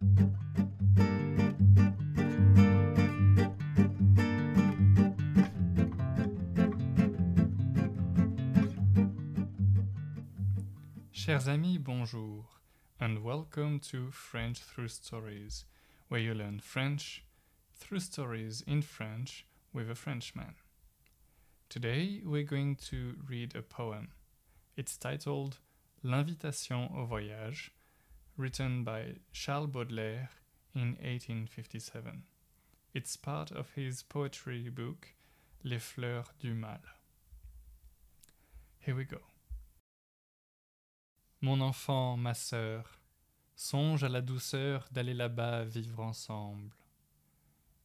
Chers amis, bonjour, and welcome to French Through Stories, where you learn French through stories in French with a Frenchman. Today we're going to read a poem. It's titled L'Invitation au Voyage, written by Charles Baudelaire in 1857. It's part of his poetry book Les Fleurs du Mal. Here we go. Mon enfant, ma sœur, songe à la douceur d'aller là-bas vivre ensemble.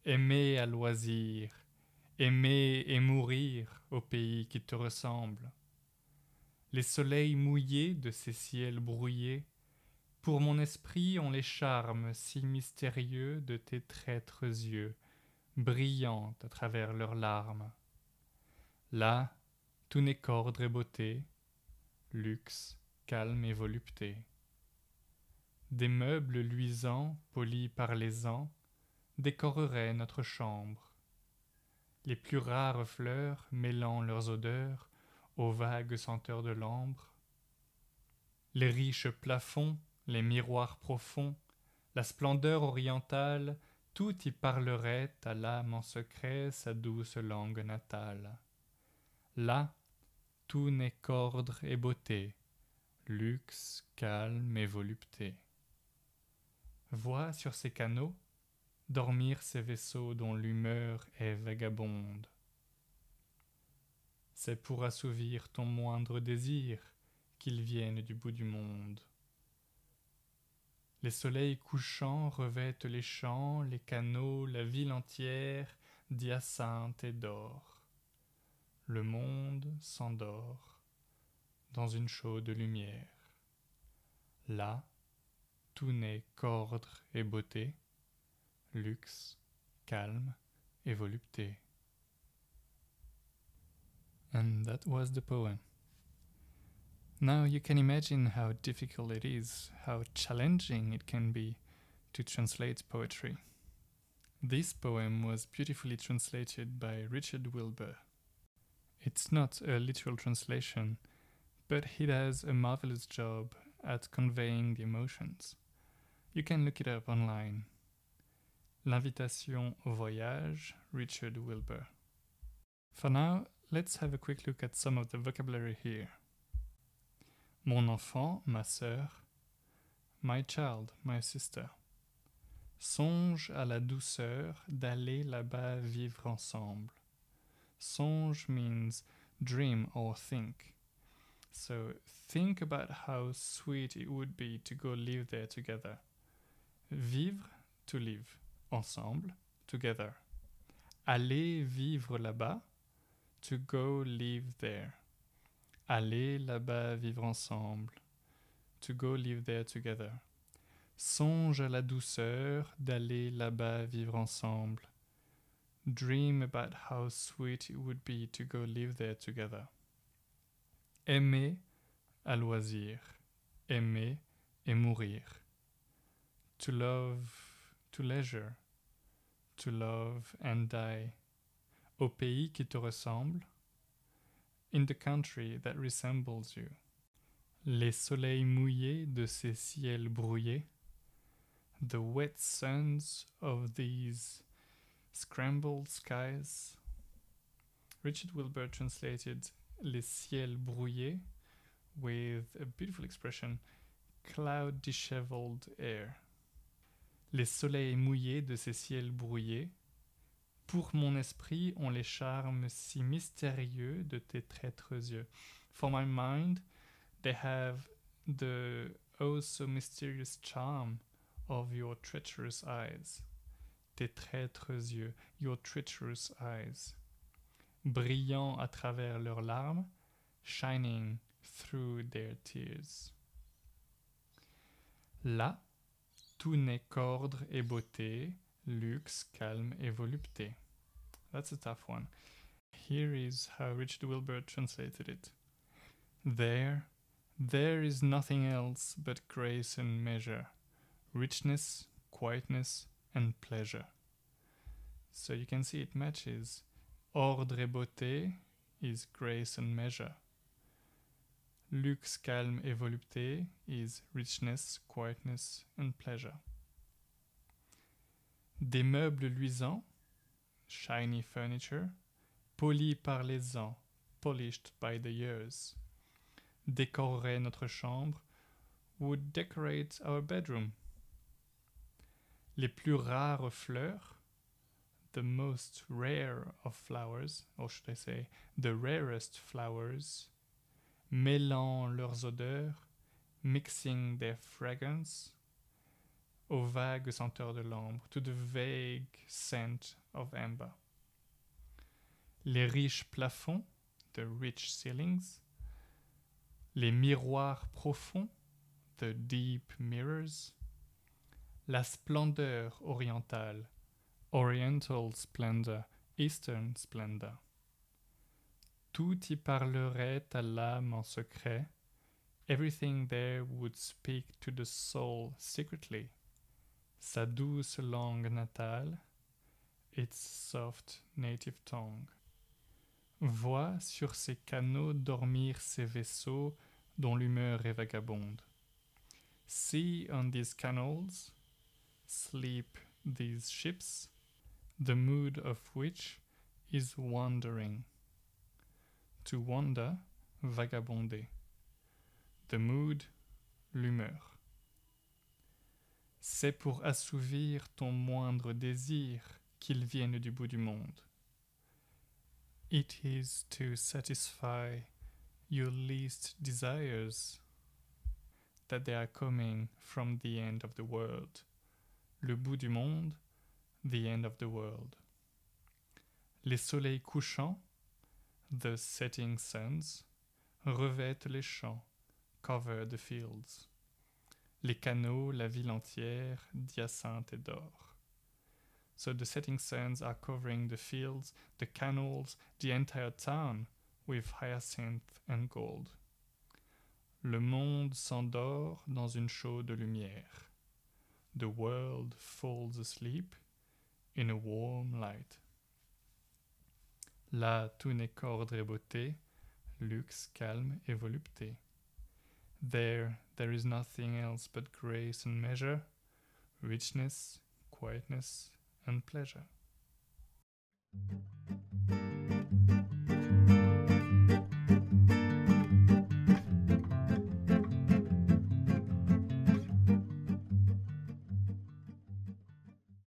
Aimer à loisir, aimer et mourir au pays qui te ressemble. Les soleils mouillés de ces ciels brouillés, pour mon esprit ont les charmes si mystérieux de tes traîtres yeux, brillants à travers leurs larmes. Là, tout n'est qu'ordre et beauté, luxe, calme et volupté. Des meubles luisants, polis par les ans, décoreraient notre chambre. Les plus rares fleurs mêlant leurs odeurs aux vagues senteurs de l'ambre. Les riches plafonds, les miroirs profonds, la splendeur orientale, tout y parlerait à l'âme en secret sa douce langue natale. Là, tout n'est qu'ordre et beauté, luxe, calme et volupté. Vois sur ces canaux dormir ces vaisseaux dont l'humeur est vagabonde. C'est pour assouvir ton moindre désir qu'ils viennent du bout du monde. Les soleils couchants revêtent les champs, les canaux, la ville entière d'hyacinthe et d'or. Le monde s'endort dans une chaude lumière. Là, tout n'est qu'ordre et beauté, luxe, calme et volupté. And that was the poem. Now you can imagine how difficult it is, how challenging it can be to translate poetry. This poem was beautifully translated by Richard Wilbur. It's not a literal translation, but he does a marvelous job at conveying the emotions. You can look it up online. L'invitation au voyage, Richard Wilbur. For now, let's have a quick look at some of the vocabulary here. Mon enfant, ma sœur. My child, my sister. Songe à la douceur d'aller là-bas vivre ensemble. Songe means dream or think. So think about how sweet it would be to go live there together. Vivre, to live. Ensemble, together. Aller vivre là-bas, to go live there. Aller là-bas vivre ensemble, to go live there together. Songe à la douceur d'aller là-bas vivre ensemble. Dream about how sweet it would be to go live there together. Aimer à loisir, aimer et mourir. To love, to leisure, to love and die. Au pays qui te ressemble, in the country that resembles you. Les soleils mouillés de ces ciels brouillés, the wet suns of these scrambled skies. Richard Wilbur translated les ciels brouillés with a beautiful expression cloud disheveled air. Les soleils mouillés de ces ciels brouillés, pour mon esprit ont les charmes si mystérieux de tes traîtres yeux. For my mind, they have the oh so mysterious charm of your treacherous eyes. Tes traîtres yeux, your treacherous eyes. Brillant à travers leurs larmes, shining through their tears. Là, tout n'est qu'ordre et beauté, luxe, calme et volupté. That's a tough one. Here is how Richard Wilbur translated it. There, there is nothing else but grace and measure, richness, quietness, and pleasure. So you can see it matches. Ordre et beauté is grace and measure. Luxe, calme et volupté is richness, quietness, and pleasure. Des meubles luisants, shiny furniture, polis par les ans, polished by the years, décorerait notre chambre, would decorate our bedroom. Les plus rares fleurs, the most rare of flowers, or should I say, the rarest flowers, mêlant leurs odeurs, mixing their fragrance, aux vagues senteurs de l'ambre, to the vague scent of amber. Les riches plafonds, the rich ceilings, les miroirs profonds, the deep mirrors, la splendeur orientale, oriental splendor, eastern splendor. Tout y parlerait à l'âme en secret, everything there would speak to the soul secretly, sa douce langue natale, its soft native tongue. Vois sur ces canaux dormir ces vaisseaux dont l'humeur est vagabonde. See on these canals sleep these ships, the mood of which is wandering. To wander, vagabonder. The mood, l'humeur. C'est pour assouvir ton moindre désir qu'ils viennent du bout du monde. It is to satisfy your least desires that they are coming from the end of the world. Le bout du monde, the end of the world. Les soleils couchants, the setting suns, revêtent les champs, cover the fields. Les canaux, la ville entière, d'hyacinthe et d'or. So the setting suns are covering the fields, the canals, the entire town with hyacinth and gold. Le monde s'endort dans une chaude lumière. The world falls asleep in a warm light. Là, tout n'est qu'ordre et beauté, luxe, calme et volupté. There, there is nothing else but grace and measure, richness, quietness, and pleasure.